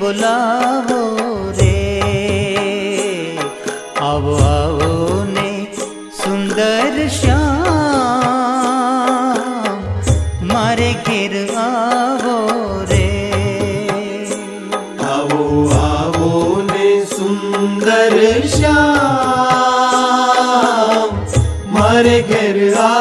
बुलाओ रे। अब आओ ने सुंदर श्याम, मारे गिर आओ रे। आओ आओ ने सुंदर श्याम, मारे घर आ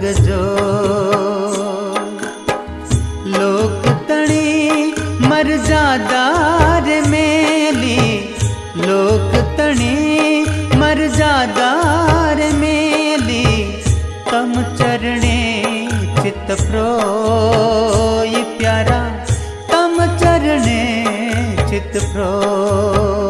जग जो लोक तड़ी मर जादार मेली। लोक तड़ी मर जादार मेली। कम चरणे चित प्रोय प्यारा। कम चरणे चित प्रो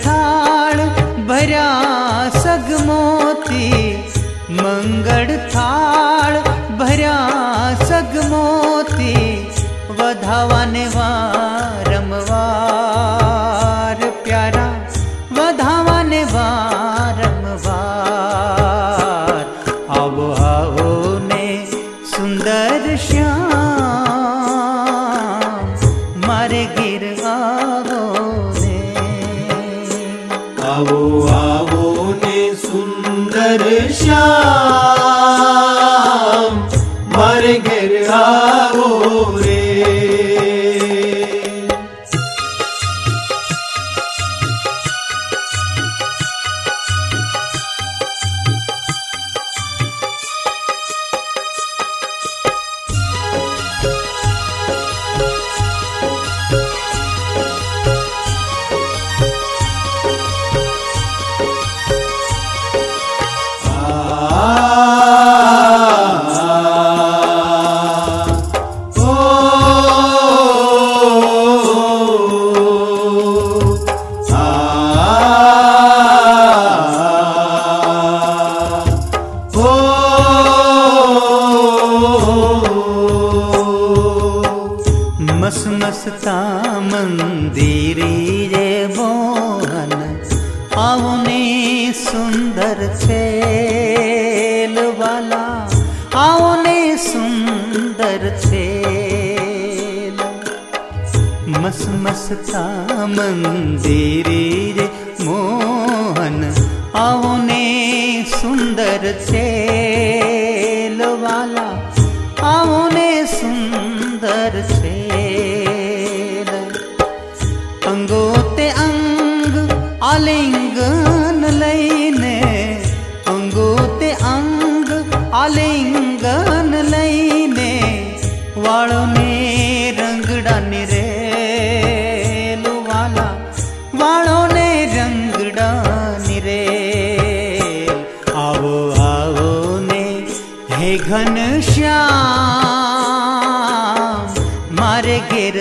मर गिर आओ रे। तरसेल मस मसता मंदिरे रे मोहन आवने सुंदर सेल वाला आवने सुंदर सेल अंगोते अंग आलिंग धनुष्या मारे गिर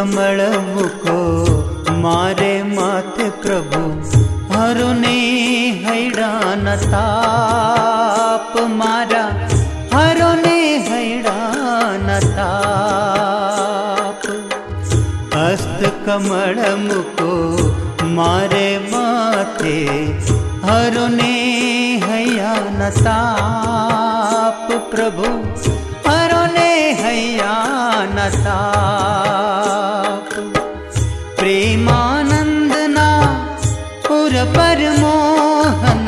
कमल को मारे माथे प्रभु, हरुने हैरान ताप मारा, हरुने हैरान ताप। हस्त कमल को मारे माथे, हरुने हैयान ताप प्रभु मधुर परमोहन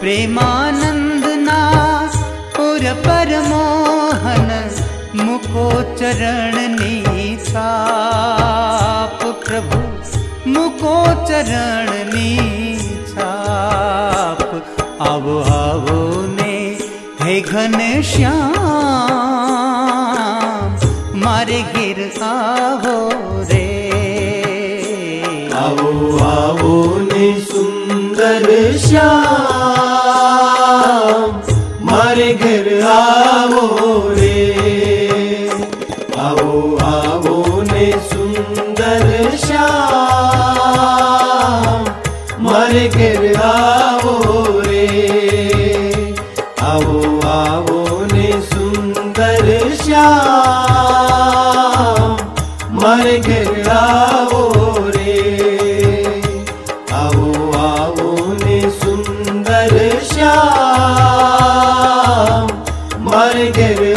प्रेमानन्दना पुर परमोहन मुको चरणी साभु मुको नीचाप। छाप अव आवने हे घन श्याम मारे गिर आवो रे। आओ ने सुंदर श्याम मारे घर आओ रे आओ आओ ने सुंदर श्याम मारे घर बाहों में सुंदर श्याम। मर गए